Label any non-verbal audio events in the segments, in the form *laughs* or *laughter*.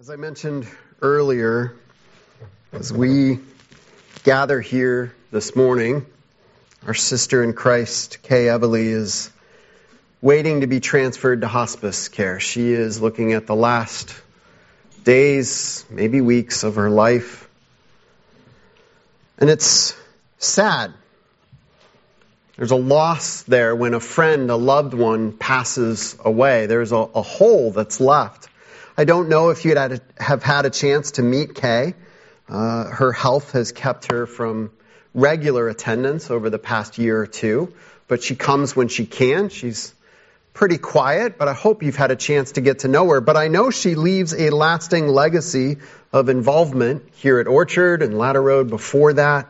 As I mentioned earlier, as we gather here this morning, our sister in Christ, Kay Evely, is waiting to be transferred to hospice care. She is looking at the last days, maybe weeks of her life. And it's sad. There's a loss there when a friend, a loved one passes away. There's a, a hole that's left. I don't know if you'd had a, have had a chance to meet Kay. Uh, her health has kept her from regular attendance over the past year or two, but she comes when she can. She's pretty quiet, but I hope you've had a chance to get to know her. But I know she leaves a lasting legacy of involvement here at Orchard and Ladder Road before that.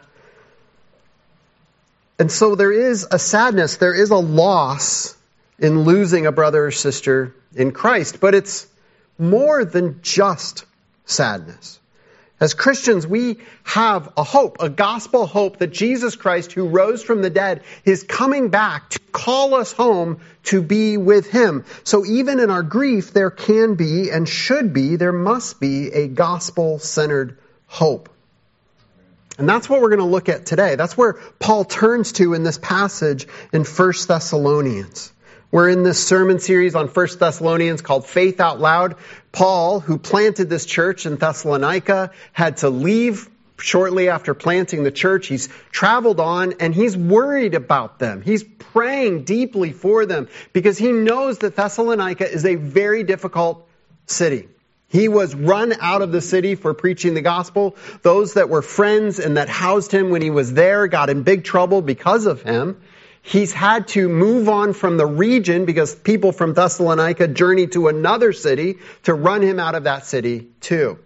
And so there is a sadness, there is a loss in losing a brother or sister in Christ, but it's more than just sadness. As Christians, we have a hope, a gospel hope that Jesus Christ, who rose from the dead, is coming back to call us home to be with Him. So even in our grief, there can be and should be, there must be a gospel centered hope. And that's what we're going to look at today. That's where Paul turns to in this passage in 1 Thessalonians. We're in this sermon series on 1 Thessalonians called Faith Out Loud. Paul, who planted this church in Thessalonica, had to leave shortly after planting the church. He's traveled on and he's worried about them. He's praying deeply for them because he knows that Thessalonica is a very difficult city. He was run out of the city for preaching the gospel. Those that were friends and that housed him when he was there got in big trouble because of him he's had to move on from the region because people from Thessalonica journeyed to another city to run him out of that city too.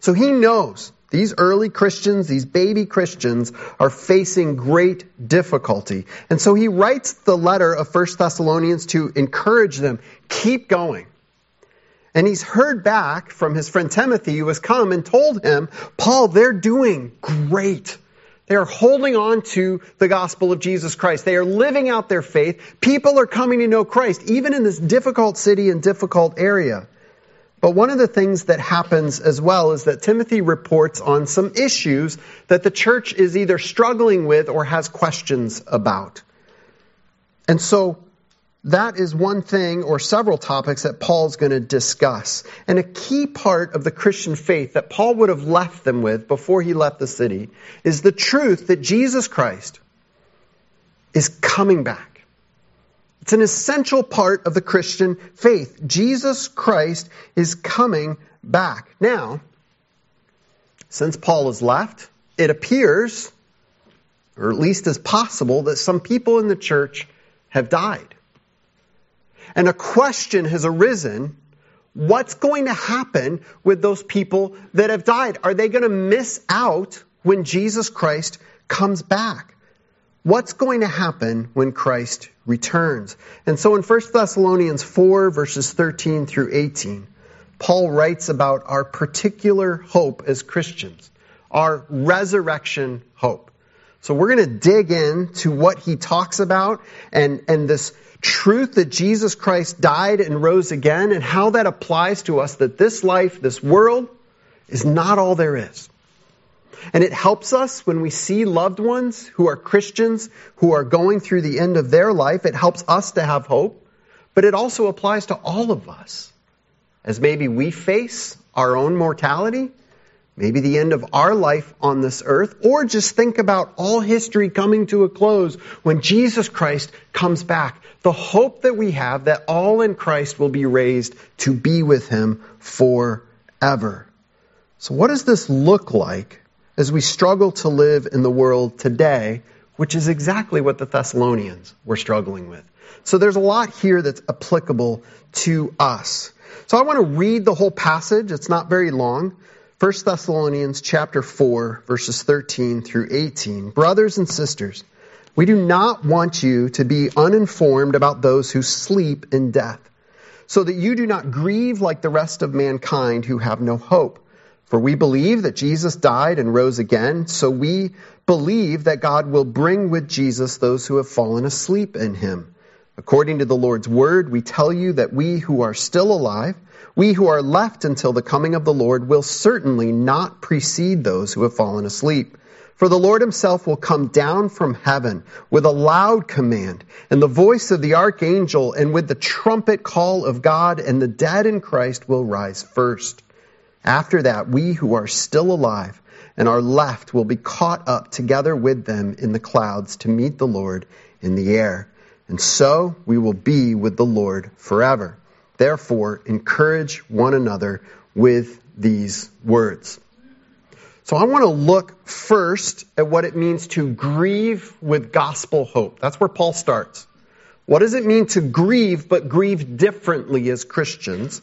So he knows these early Christians, these baby Christians, are facing great difficulty. And so he writes the letter of 1 Thessalonians to encourage them, keep going. And he's heard back from his friend Timothy who has come and told him, Paul, they're doing great. They are holding on to the gospel of Jesus Christ. They are living out their faith. People are coming to know Christ, even in this difficult city and difficult area. But one of the things that happens as well is that Timothy reports on some issues that the church is either struggling with or has questions about. And so that is one thing or several topics that Paul's going to discuss. And a key part of the Christian faith that Paul would have left them with before he left the city is the truth that Jesus Christ is coming back. It's an essential part of the Christian faith. Jesus Christ is coming back. Now, since Paul has left, it appears, or at least is possible, that some people in the church have died and a question has arisen what's going to happen with those people that have died? Are they going to miss out when Jesus Christ comes back? What's going to happen when Christ returns? And so in 1 Thessalonians 4, verses 13 through 18, Paul writes about our particular hope as Christians, our resurrection hope. So we're going to dig into what he talks about and, and this truth that Jesus Christ died and rose again and how that applies to us that this life, this world, is not all there is. And it helps us when we see loved ones who are Christians who are going through the end of their life. It helps us to have hope, but it also applies to all of us. As maybe we face our own mortality, maybe the end of our life on this earth, or just think about all history coming to a close when Jesus Christ comes back the hope that we have that all in Christ will be raised to be with him forever. So, what does this look like as we struggle to live in the world today, which is exactly what the Thessalonians were struggling with? So, there's a lot here that's applicable to us. So, I want to read the whole passage. It's not very long. 1 Thessalonians chapter 4 verses 13 through 18. Brothers and sisters, we do not want you to be uninformed about those who sleep in death, so that you do not grieve like the rest of mankind who have no hope. For we believe that Jesus died and rose again, so we believe that God will bring with Jesus those who have fallen asleep in him. According to the Lord's word, we tell you that we who are still alive, We who are left until the coming of the Lord will certainly not precede those who have fallen asleep. For the Lord himself will come down from heaven with a loud command and the voice of the archangel and with the trumpet call of God and the dead in Christ will rise first. After that, we who are still alive and are left will be caught up together with them in the clouds to meet the Lord in the air. And so we will be with the Lord forever. Therefore, encourage one another with these words. So I want to look first at what it means to grieve with gospel hope. That's where Paul starts. What does it mean to grieve, but grieve differently as Christians?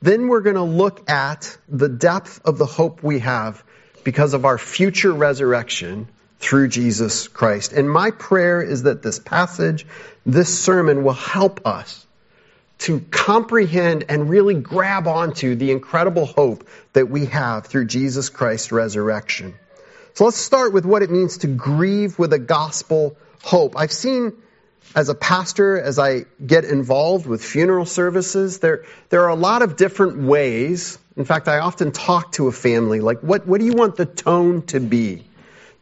Then we're going to look at the depth of the hope we have because of our future resurrection through Jesus Christ. And my prayer is that this passage, this sermon will help us to comprehend and really grab onto the incredible hope that we have through Jesus Christ's resurrection. So let's start with what it means to grieve with a gospel hope. I've seen as a pastor, as I get involved with funeral services, there, there are a lot of different ways. In fact, I often talk to a family like, what, what do you want the tone to be?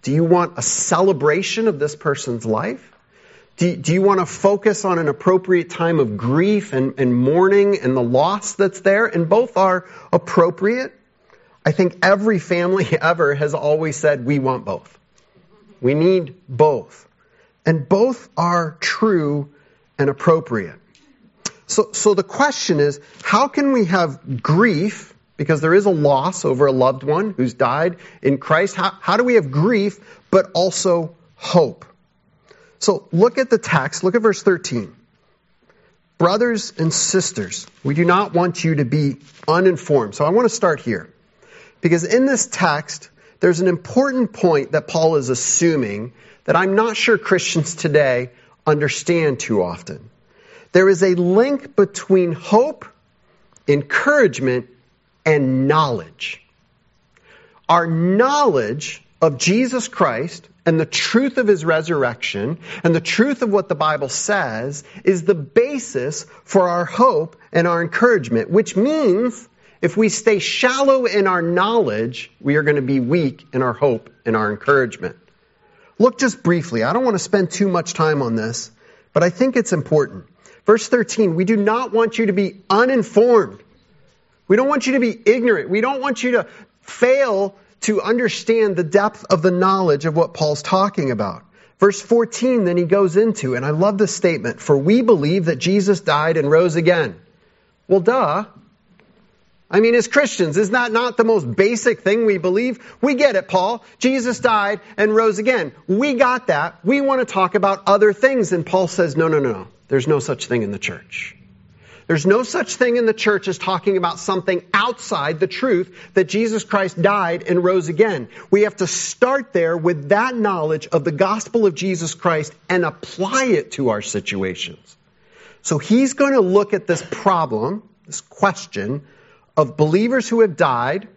Do you want a celebration of this person's life? Do, do you want to focus on an appropriate time of grief and, and mourning and the loss that's there? And both are appropriate. I think every family *laughs* ever has always said, we want both. We need both. And both are true and appropriate. So, so the question is, how can we have grief, because there is a loss over a loved one who's died in Christ, how, how do we have grief, but also hope? So look at the text, look at verse 13. Brothers and sisters, we do not want you to be uninformed. So I want to start here. Because in this text, there's an important point that Paul is assuming that I'm not sure Christians today understand too often. There is a link between hope, encouragement, and knowledge. Our knowledge of Jesus Christ and the truth of his resurrection and the truth of what the Bible says is the basis for our hope and our encouragement, which means if we stay shallow in our knowledge, we are going to be weak in our hope and our encouragement. Look just briefly. I don't want to spend too much time on this, but I think it's important. Verse 13, we do not want you to be uninformed. We don't want you to be ignorant. We don't want you to fail to understand the depth of the knowledge of what Paul's talking about. Verse 14, then he goes into, and I love this statement, for we believe that Jesus died and rose again. Well, duh. I mean, as Christians, is that not the most basic thing we believe? We get it, Paul. Jesus died and rose again. We got that. We want to talk about other things. And Paul says, no, no, no, no. There's no such thing in the church. There's no such thing in the church as talking about something outside the truth that Jesus Christ died and rose again. We have to start there with that knowledge of the gospel of Jesus Christ and apply it to our situations. So he's going to look at this problem, this question of believers who have died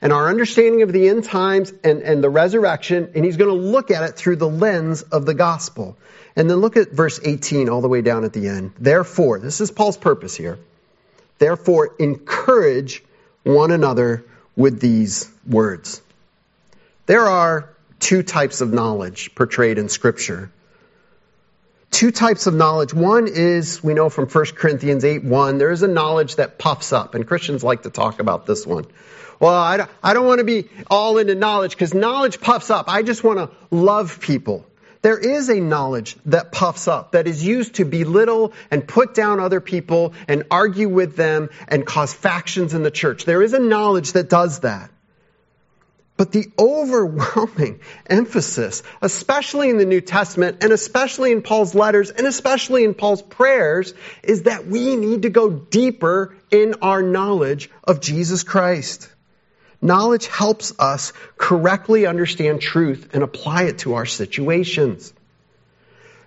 and our understanding of the end times and, and the resurrection, and he's going to look at it through the lens of the gospel. And then look at verse 18 all the way down at the end. Therefore, this is Paul's purpose here. Therefore, encourage one another with these words. There are two types of knowledge portrayed in Scripture. Two types of knowledge. One is, we know from 1 Corinthians 8 1, there is a knowledge that puffs up, and Christians like to talk about this one. Well, I don't, I don't want to be all into knowledge because knowledge puffs up. I just want to love people. There is a knowledge that puffs up, that is used to belittle and put down other people and argue with them and cause factions in the church. There is a knowledge that does that. But the overwhelming *laughs* emphasis, especially in the New Testament and especially in Paul's letters and especially in Paul's prayers, is that we need to go deeper in our knowledge of Jesus Christ. Knowledge helps us correctly understand truth and apply it to our situations.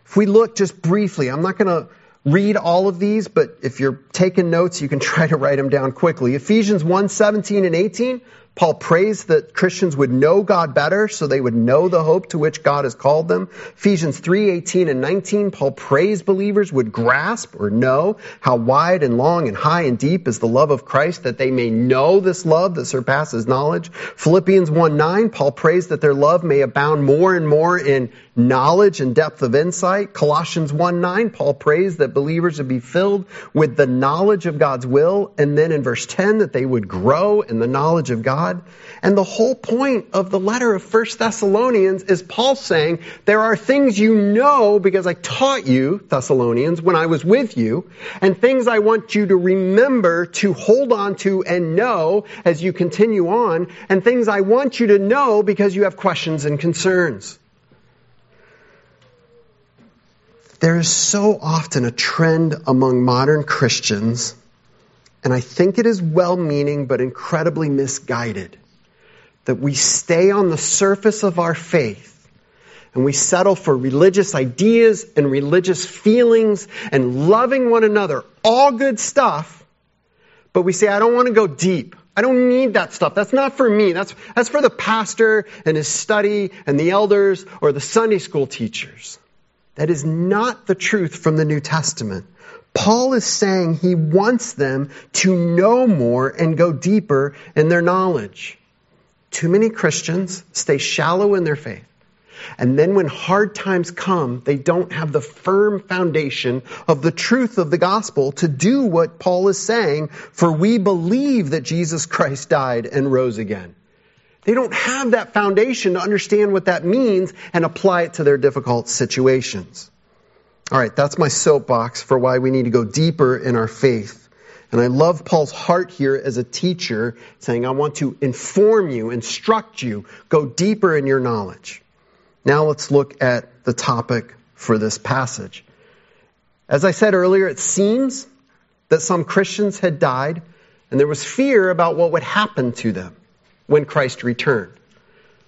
If we look just briefly, I'm not going to read all of these, but if you're taking notes, you can *laughs* try to write them down quickly. Ephesians 1 17 and 18, Paul prays that Christians would know God better so they would know the hope to which God has called them. Ephesians 3:18 and 19, Paul prays believers would grasp or know how wide and long and high and deep is the love of Christ that they may know this love that surpasses knowledge. Philippians 1:9, Paul prays that their love may abound more and more in knowledge and depth of insight. Colossians 1:9, Paul prays that believers would be filled with the knowledge of God's will. And then in verse 10, that they would grow in the knowledge of God. God. And the whole point of the letter of First Thessalonians is Paul saying, there are things you know because I taught you, Thessalonians, when I was with you, and things I want you to remember to hold on to and know as you continue on, and things I want you to know because you have questions and concerns. There is so often a trend among modern Christians and I think it is well meaning but incredibly misguided that we stay on the surface of our faith and we settle for religious ideas and religious feelings and loving one another, all good stuff, but we say, I don't want to go deep. I don't need that stuff. That's not for me. That's, that's for the pastor and his study and the elders or the Sunday school teachers. That is not the truth from the New Testament. Paul is saying he wants them to know more and go deeper in their knowledge. Too many Christians stay shallow in their faith. And then when hard times come, they don't have the firm foundation of the truth of the gospel to do what Paul is saying, for we believe that Jesus Christ died and rose again. They don't have that foundation to understand what that means and apply it to their difficult situations. All right, that's my soapbox for why we need to go deeper in our faith. And I love Paul's heart here as a teacher saying, I want to inform you, instruct you, go deeper in your knowledge. Now let's look at the topic for this passage. As I said earlier, it seems that some Christians had died and there was fear about what would happen to them when Christ returned.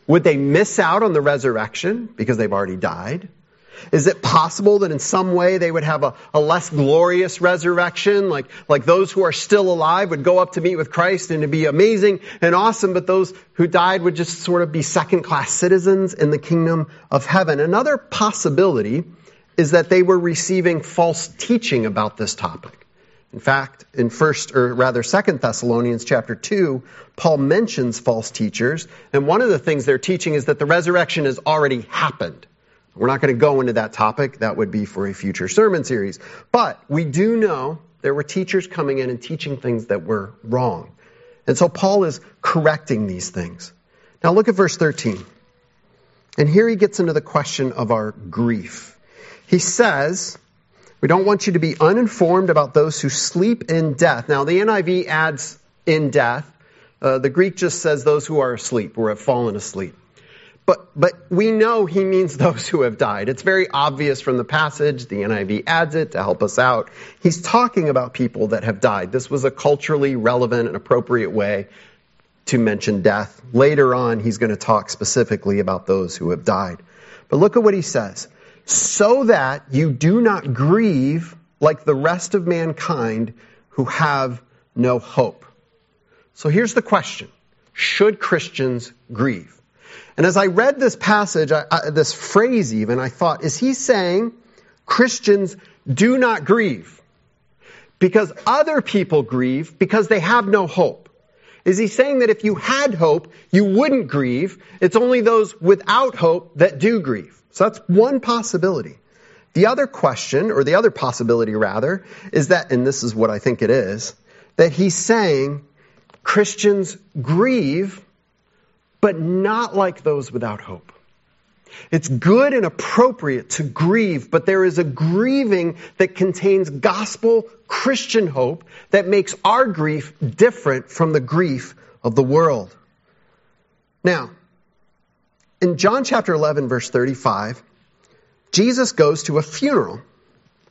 Would they miss out on the resurrection because they've already died? Is it possible that in some way they would have a, a, less glorious resurrection? Like, like those who are still alive would go up to meet with Christ and it'd be amazing and awesome, but those who died would just sort of be second class citizens in the kingdom of heaven. Another possibility is that they were receiving false teaching about this topic. In fact, in first, or rather second Thessalonians chapter 2, Paul mentions false teachers, and one of the things they're teaching is that the resurrection has already happened. We're not going to go into that topic. That would be for a future sermon series. But we do know there were teachers coming in and teaching things that were wrong. And so Paul is correcting these things. Now look at verse 13. And here he gets into the question of our grief. He says, we don't want you to be uninformed about those who sleep in death. Now the NIV adds in death. Uh, the Greek just says those who are asleep or have fallen asleep. But, but we know he means *laughs* those who have died. It's very obvious from the passage. The NIV adds it to help us out. He's talking about people that have died. This was a culturally relevant and appropriate way to mention death. Later on, he's going to talk specifically about those who have died. But look at what he says. So that you do not grieve like the rest of mankind who have no hope. So here's the question. Should Christians grieve? And as I read this passage, I, I, this phrase even, I thought, is he saying Christians do not grieve because other people grieve because they have no hope? Is he saying that if you had hope, you wouldn't grieve? It's only those without hope that do grieve. So that's one possibility. The other question, or the other possibility rather, is that, and this is what I think it is, that he's saying Christians grieve but not like those without hope. It's good and appropriate to grieve, but there is a grieving that contains gospel Christian hope that makes our grief different from the grief of the world. Now, in John chapter 11, verse 35, Jesus goes to a funeral.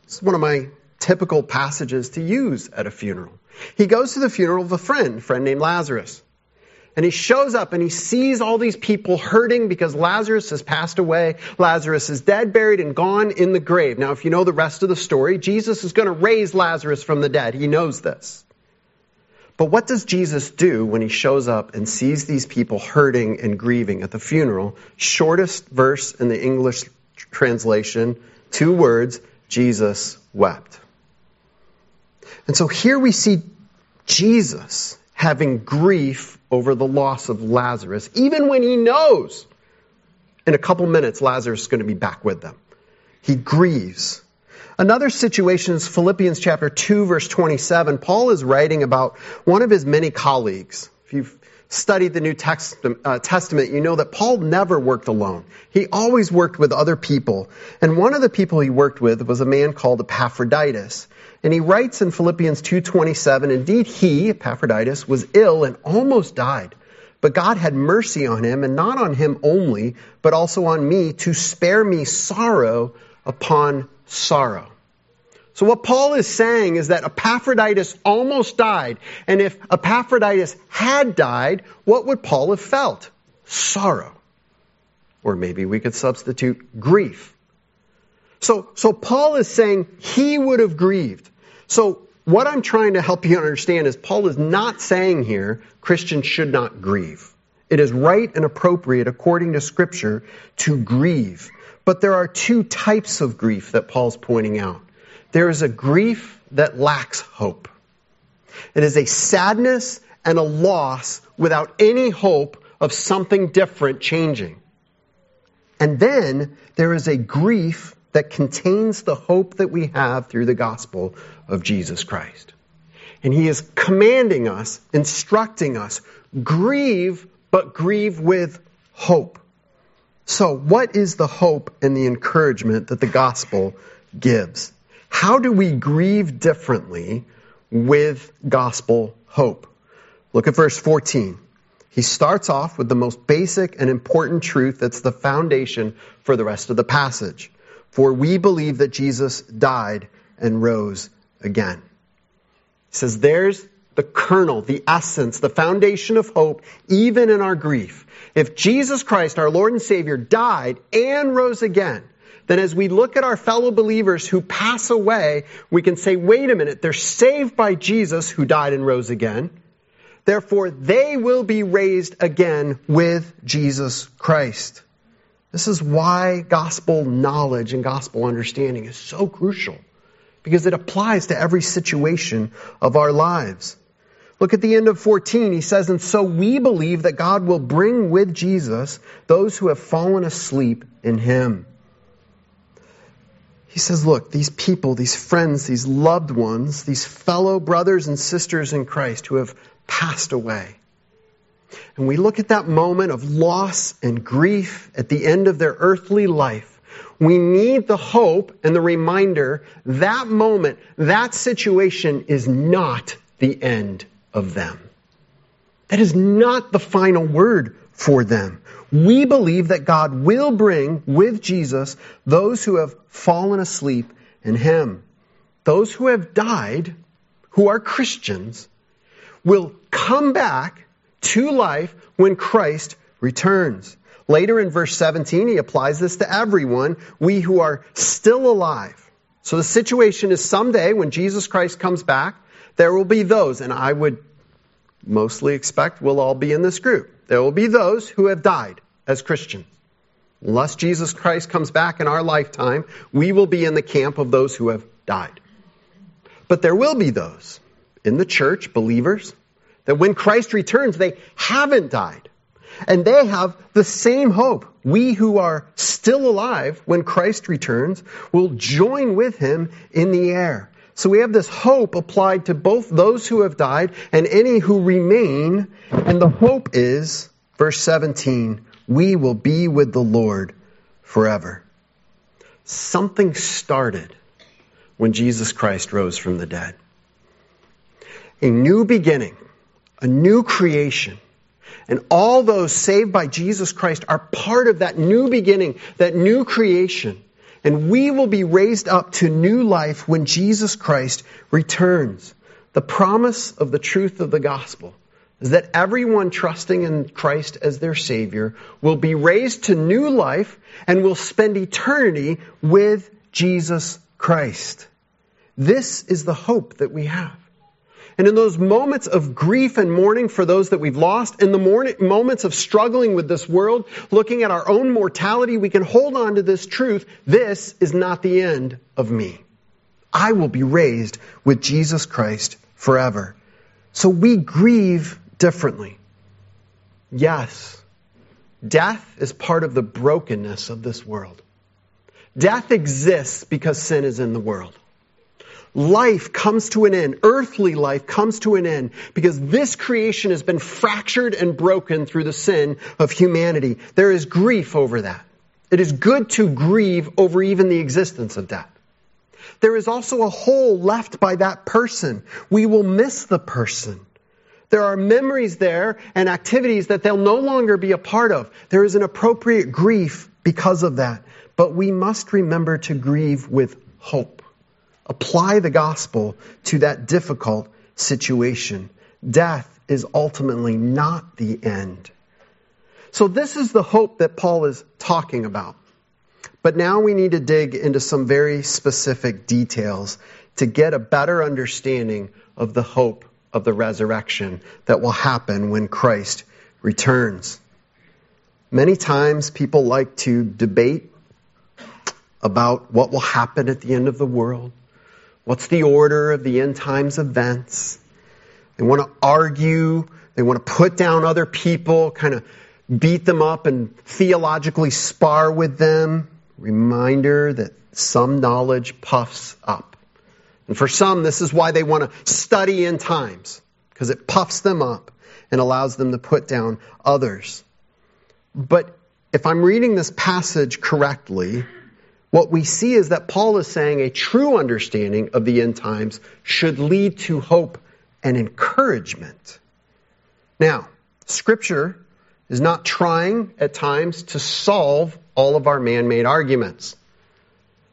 This is one of my typical passages to use at a funeral. He goes to the funeral of a friend, a friend named Lazarus. And he shows up and he sees all these people hurting because Lazarus has passed away. Lazarus is dead, buried, and gone in the grave. Now, if you know the rest of the story, Jesus is going to raise Lazarus from the dead. He knows this. But what does Jesus do when he shows up and sees these people hurting and grieving at the funeral? Shortest verse in the English translation, two words, Jesus wept. And so here we see Jesus having grief over the loss of Lazarus, even when he knows in a couple minutes Lazarus is going to be back with them. He grieves. Another situation is Philippians chapter 2 verse 27. Paul is writing about one of his many colleagues. If you've studied the New uh, Testament, you know that Paul never worked alone. He always worked with other people. And one of the people he worked with was a man called Epaphroditus. And he writes in Philippians 2:27, indeed he, Epaphroditus, was ill and almost died. But God had mercy on him, and not on him only, but also on me, to spare me sorrow upon sorrow. So what Paul is saying is that Epaphroditus almost died. And if Epaphroditus had died, what would Paul have felt? Sorrow. Or maybe we could substitute grief. So, so Paul is saying he would have grieved. So what I'm trying to help you understand is Paul is not saying here Christians should not grieve. It is right and appropriate according to scripture to grieve. But there are two types of grief that Paul's pointing out. There is a grief that lacks hope. It is a sadness and a loss without any hope of something different changing. And then there is a grief that contains the hope that we have through the gospel of Jesus Christ. And he is commanding us, instructing us, grieve, but grieve with hope. So, what is the hope and the encouragement that the gospel gives? How do we grieve differently with gospel hope? Look at verse 14. He starts off with the most basic and important truth that's the foundation for the rest of the passage. For we believe that Jesus died and rose again. He says there's the kernel, the essence, the foundation of hope, even in our grief. If Jesus Christ, our Lord and Savior, died and rose again, then as we look at our fellow believers who pass away, we can say, wait a minute, they're saved by Jesus who died and rose again. Therefore, they will be raised again with Jesus Christ. This is why gospel knowledge and gospel understanding is so crucial because it applies to every situation of our lives. Look at the end of 14. He says, And so we believe that God will bring with Jesus those who have fallen asleep in him. He says, Look, these people, these friends, these loved ones, these fellow brothers and sisters in Christ who have passed away, and we look at that moment of loss and grief at the end of their earthly life, we need the hope and the reminder that moment, that situation is not the end of them. That is not the final word for them. We believe that God will bring with Jesus those who have fallen asleep in Him. Those who have died, who are Christians, will come back to life when Christ returns. Later in verse 17, he applies this to everyone, we who are still alive. So the situation is someday when Jesus Christ comes back, there will be those, and I would mostly expect we'll all be in this group. There will be those who have died as Christians. Unless Jesus Christ comes back in our lifetime, we will be in the camp of those who have died. But there will be those in the church, believers, that when Christ returns, they haven't died. And they have the same hope. We who are still alive when Christ returns will join with him in the air. So we have this hope applied to both those who have died and any who remain. And the hope is, verse 17, we will be with the Lord forever. Something started when Jesus Christ rose from the dead. A new beginning a new creation. And all those saved by Jesus Christ are part of that new beginning, that new creation. And we will be raised up to new life when Jesus Christ returns. The promise of the truth of the gospel is that everyone trusting in Christ as their Savior will be raised to new life and will spend eternity with Jesus Christ. This is the hope that we have. And in those moments of grief and mourning for those that we've lost, in the morning, moments of struggling with this world, looking at our own mortality, we can hold on to this truth. This is not the end of me. I will be raised with Jesus Christ forever. So we grieve differently. Yes, death is part of the brokenness of this world. Death exists because sin is in the world. Life comes to an end. Earthly life comes to an end because this creation has been fractured and broken through the sin of humanity. There is grief over that. It is good to grieve over even the existence of death. There is also a hole left by that person. We will miss the person. There are memories there and activities that they'll no longer be a part of. There is an appropriate grief because of that. But we must remember to grieve with hope. Apply the gospel to that difficult situation. Death is ultimately not the end. So this is the hope that Paul is talking about. But now we need to dig into some very specific details to get a better understanding of the hope of the resurrection that will happen when Christ returns. Many times people like to debate about what will happen at the end of the world. What's the order of the end times events? They want to argue. They want to put down other people, kind of beat them up and theologically spar with them. Reminder that some knowledge puffs up. And for some, this is why they want to study end times, because it puffs them up and allows them to put down others. But if I'm reading this passage correctly, what we see is that Paul is saying a true understanding of the end times should lead to hope and encouragement. Now, Scripture is not trying at times to solve all of our man made arguments.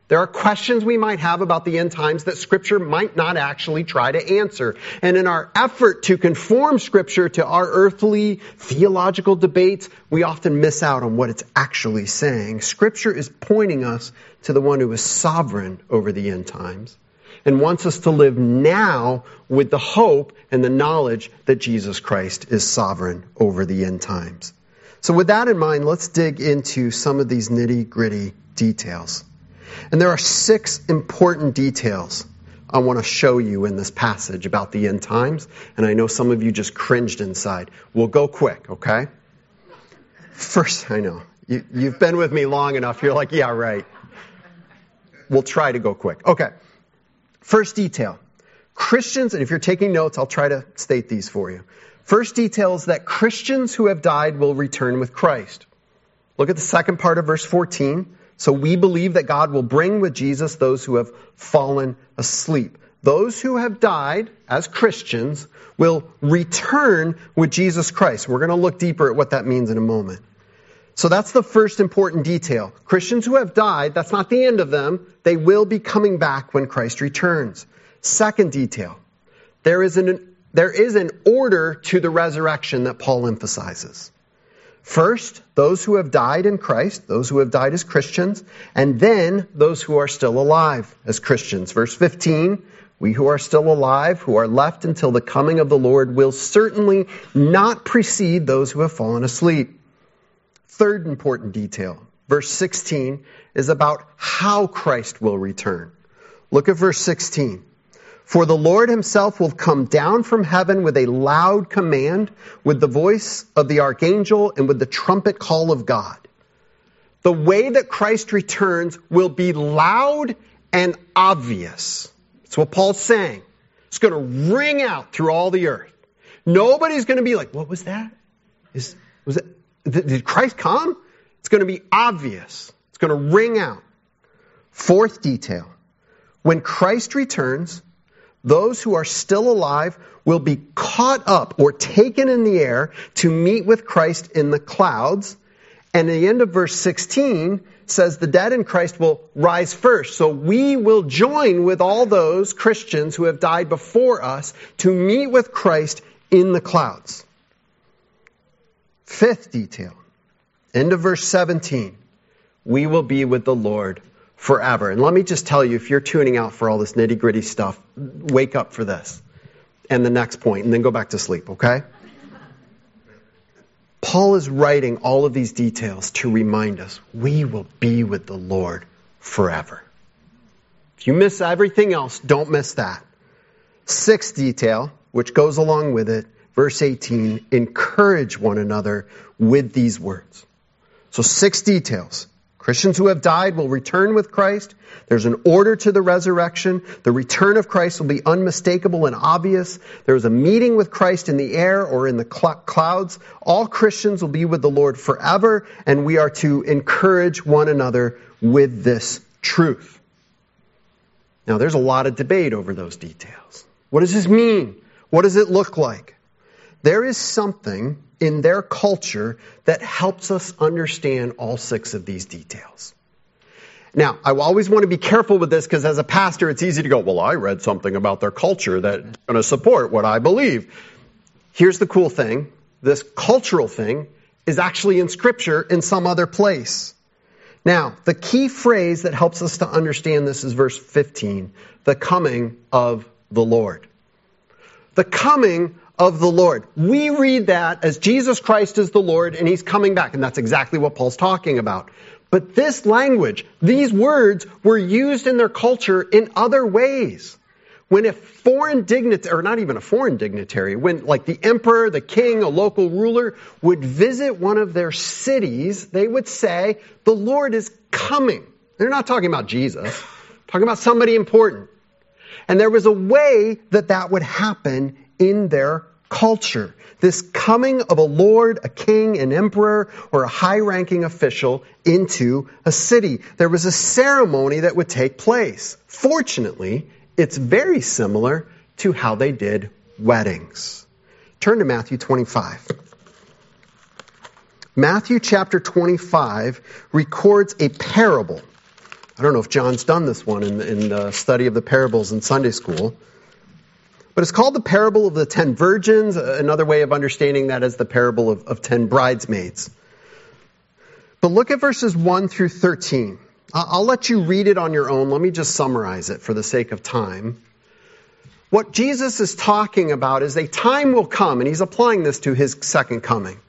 There are questions we might have about the end times that Scripture might not actually try to answer. And in our effort to conform Scripture to our earthly theological debates, we often miss out on what it's actually saying. Scripture is pointing us to the one who is sovereign over the end times and wants us to live now with the hope and the knowledge that Jesus Christ is sovereign over the end times. So with that in mind, let's dig into some of these nitty gritty details. And there are six important details I want to show you in this passage about the end times. And I know some of you just cringed inside. We'll go quick, okay? First, I know. You, you've been with me long enough. You're like, yeah, right. We'll try to go quick. Okay. First detail. Christians, and if you're taking notes, I'll try to state these for you. First detail is that Christians who have died will return with Christ. Look at the second part of verse 14. So we believe that God will bring with Jesus those who have fallen asleep. Those who have died as Christians will return with Jesus Christ. We're going to look deeper at what that means in a moment. So that's the first important detail. Christians who have died, that's not the end of them. They will be coming back when Christ returns. Second detail. There is an, there is an order to the resurrection that Paul emphasizes. First, those who have died in Christ, those who have died as Christians, and then those who are still alive as Christians. Verse 15, we who are still alive, who are left until the coming of the Lord, will certainly not precede those who have fallen asleep. Third important detail, verse 16, is about how Christ will return. Look at verse 16. For the Lord himself will come down from heaven with a loud command, with the voice of the archangel, and with the trumpet call of God. The way that Christ returns will be loud and obvious. That's what Paul's saying. It's going to ring out through all the earth. Nobody's going to be like, what was that? Is, was it, did Christ come? It's going to be obvious. It's going to ring out. Fourth detail. When Christ returns, those who are still alive will be caught up or taken in the air to meet with Christ in the clouds. And the end of verse 16 says the dead in Christ will rise first. So we will join with all those Christians who have died before us to meet with Christ in the clouds. Fifth detail, end of verse 17, we will be with the Lord forever. And let me just tell you, if you're tuning out for all this nitty gritty stuff, wake up for this and the next point, and then go back to sleep, okay? Paul is writing all of these details to remind us we will be with the Lord forever. If you miss everything else, don't miss that. Sixth detail, which goes along with it, verse 18, encourage one another with these words. So six details. Christians who have died will return with Christ. There's an order to the resurrection. The return of Christ will be unmistakable and obvious. There's a meeting with Christ in the air or in the cl- clouds. All Christians will be with the Lord forever, and we are to encourage one another with this truth. Now, there's a lot of debate over those details. What does this mean? What does it look like? There is something in their culture that helps us understand all six of these details. Now, I always want to be careful with this because as a pastor, it's easy to go, well, I read something about their culture that's going to support what I believe. Here's the cool thing. This cultural thing is actually in scripture in some other place. Now, the key phrase that helps us to understand this is verse 15, the coming of the Lord. The coming of the Lord. We read that as Jesus Christ is the Lord and he's coming back. And that's exactly what Paul's talking about. But this language, these words were used in their culture in other ways. When a foreign dignitary, or not even a foreign dignitary, when like the emperor, the king, a local ruler would visit one of their cities, they would say, the Lord is coming. They're not talking about Jesus, talking about somebody important. And there was a way that that would happen in their culture. This coming of a lord, a king, an emperor, or a high ranking official into a city. There was a ceremony that would take place. Fortunately, it's very similar to how they did weddings. Turn to Matthew 25. Matthew chapter 25 records a parable. I don't know if John's done this one in, in the study of the parables in Sunday school. But it's called the parable of the ten virgins. Another way of understanding that is the parable of, of ten bridesmaids. But look at verses 1 through 13. I'll let you read it on your own. Let me just summarize it for the sake of time. What Jesus is talking about is a time will come, and he's applying this to his second coming.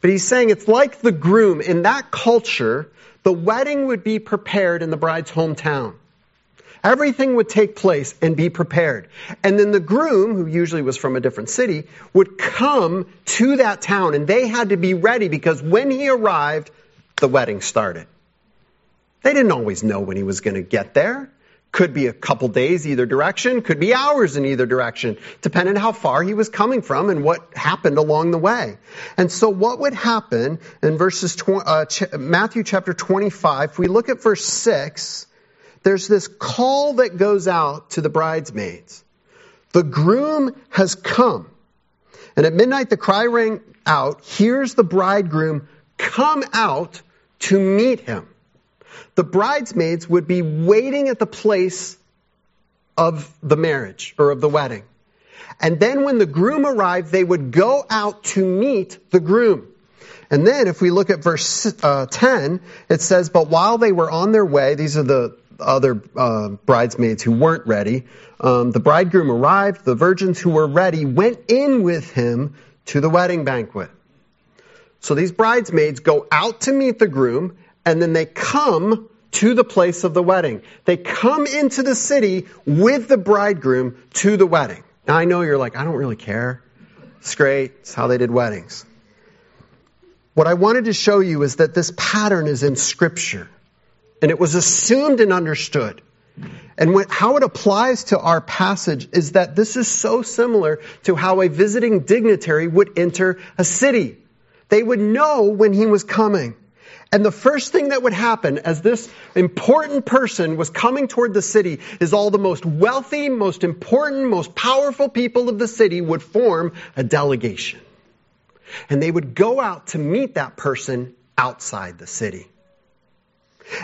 But he's saying it's like the groom. In that culture, the wedding would be prepared in the bride's hometown. Everything would take place and be prepared. And then the groom, who usually was from a different city, would come to that town and they had to be ready because when he arrived, the wedding started. They didn't always know when he was going to get there. Could be a couple days either direction, could be hours in either direction, depending on how far he was coming from and what happened along the way. And so what would happen in verses, uh, Matthew chapter 25, if we look at verse 6, there's this call that goes out to the bridesmaids. The groom has come. And at midnight, the cry rang out, Here's the bridegroom, come out to meet him. The bridesmaids would be waiting at the place of the marriage or of the wedding. And then when the groom arrived, they would go out to meet the groom. And then if we look at verse uh, 10, it says, But while they were on their way, these are the other uh, bridesmaids who weren't ready. Um, the bridegroom arrived. The virgins who were ready went in with him to the wedding banquet. So these bridesmaids go out to meet the groom, and then they come to the place of the wedding. They come into the city with the bridegroom to the wedding. Now I know you're like, I don't really care. It's great. It's how they did weddings. What I wanted to show you is that this pattern is in Scripture. And it was assumed and understood. And when, how it applies to our passage is that this is so similar to how a visiting dignitary would enter a city. They would know when he was coming. And the first thing that would happen as this important person was coming toward the city is all the most wealthy, most important, most powerful people of the city would form a delegation. And they would go out to meet that person outside the city.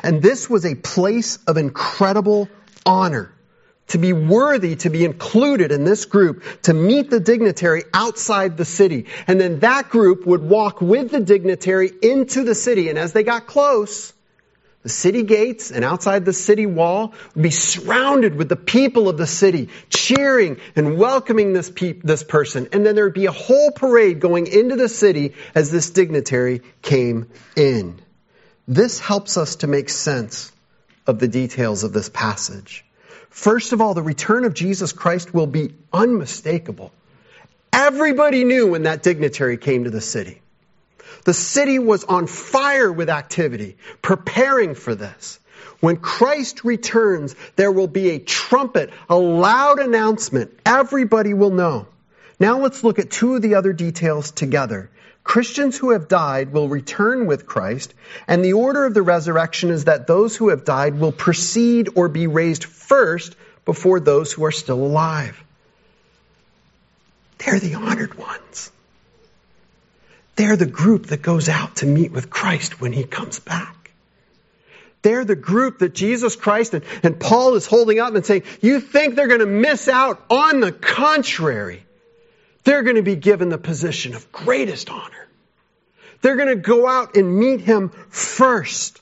And this was a place of incredible honor. to be worthy to be included in this group to meet the dignitary outside the city. And then that group would walk with the dignitary into the city. And as they got close, the city gates and outside the city wall would be surrounded with the people of the city, cheering and welcoming this, pe- this person. And then there would be a whole parade going into the city as this dignitary came in. This helps us to make sense of the details of this passage. First of all, the return of Jesus Christ will be unmistakable. Everybody knew when that dignitary came to the city. The city was on fire with activity, preparing for this. When Christ returns, there will be a trumpet, a loud announcement. Everybody will know. Now let's look at two of the other details together. Christians who have died will return with Christ, and the order of the resurrection is that those who have died will precede or be raised first before those who are still alive. They're the honored ones. They're the group that goes out to meet with Christ when he comes back. They're the group that Jesus Christ and, and Paul is holding up and saying, you think they're going to miss out? On the contrary, they're going to be given the position of greatest honor. They're going to go out and meet him first.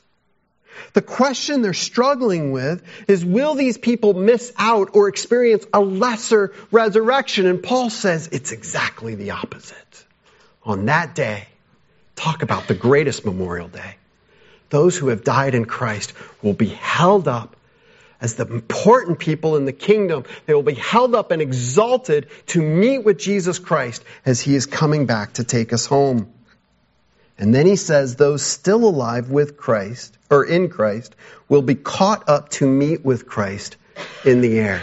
The question they're struggling with is will these people miss out or experience a lesser resurrection? And Paul says it's exactly the opposite. On that day, talk about the greatest memorial day. Those who have died in Christ will be held up as the important people in the kingdom. They will be held up and exalted to meet with Jesus Christ as he is coming back to take us home. And then he says those still alive with Christ, or in Christ, will be caught up to meet with Christ in the air.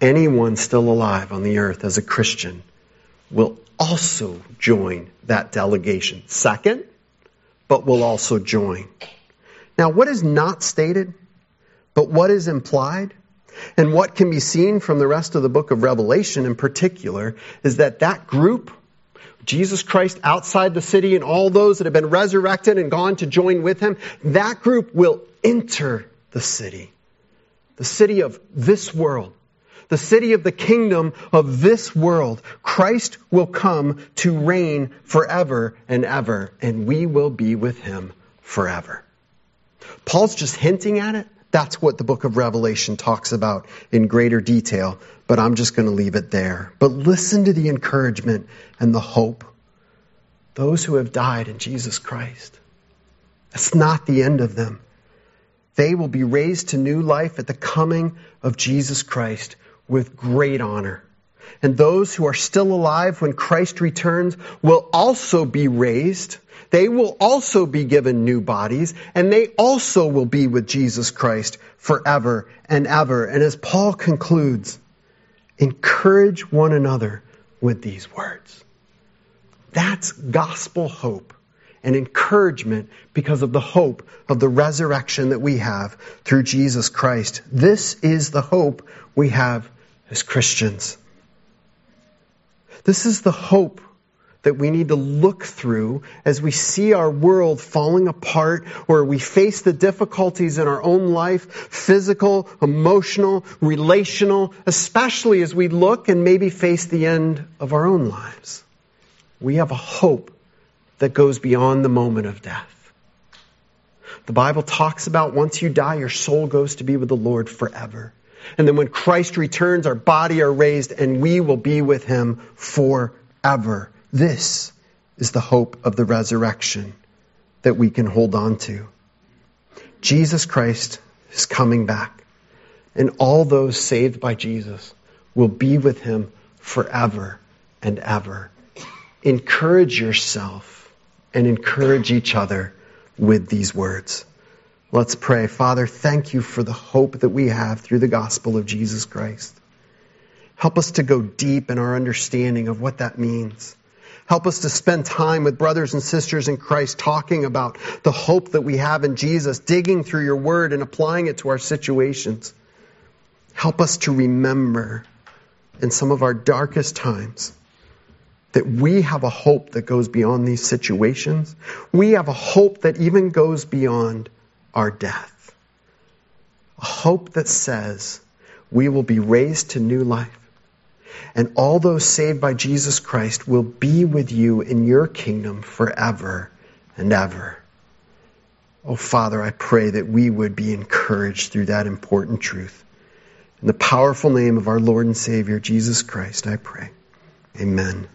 Anyone still alive on the earth as a Christian will also join that delegation. Second, but will also join. Now, what is not stated but what is implied and what can be seen from the rest of the book of Revelation in particular is that that group, Jesus Christ outside the city and all those that have been resurrected and gone to join with him, that group will enter the city. The city of this world. The city of the kingdom of this world. Christ will come to reign forever and ever, and we will be with him forever. Paul's just hinting at it, that's what the book of Revelation talks about in greater detail, but I'm just going to leave it there. But listen to the encouragement and the hope. Those who have died in Jesus Christ. That's not the end of them. They will be raised to new life at the coming of Jesus Christ with great honor. And those who are still alive when Christ returns will also be raised they will also be given new bodies, and they also will be with Jesus Christ forever and ever. And as Paul concludes, encourage one another with these words. That's gospel hope and encouragement because of the hope of the resurrection that we have through Jesus Christ. This is the hope we have as Christians. This is the hope that we need to look through as we see our world falling apart or we face the difficulties in our own life, physical, emotional, relational, especially as we look and maybe face the end of our own lives. We have a hope that goes beyond the moment of death. The Bible talks about once you die, your soul goes to be with the Lord forever. And then when Christ returns, our body are raised and we will be with him forever. This is the hope of the resurrection that we can hold on to. Jesus Christ is coming back, and all those saved by Jesus will be with him forever and ever. Encourage yourself and encourage each other with these words. Let's pray. Father, thank you for the hope that we have through the gospel of Jesus Christ. Help us to go deep in our understanding of what that means. Help us to spend time with brothers and sisters in Christ talking about the hope that we have in Jesus, digging through your word and applying it to our situations. Help us to remember in some of our darkest times that we have a hope that goes beyond these situations. We have a hope that even goes beyond our death. A hope that says we will be raised to new life. And all those saved by Jesus Christ will be with you in your kingdom forever and ever. Oh, Father, I pray that we would be encouraged through that important truth. In the powerful name of our Lord and Savior, Jesus Christ, I pray. Amen.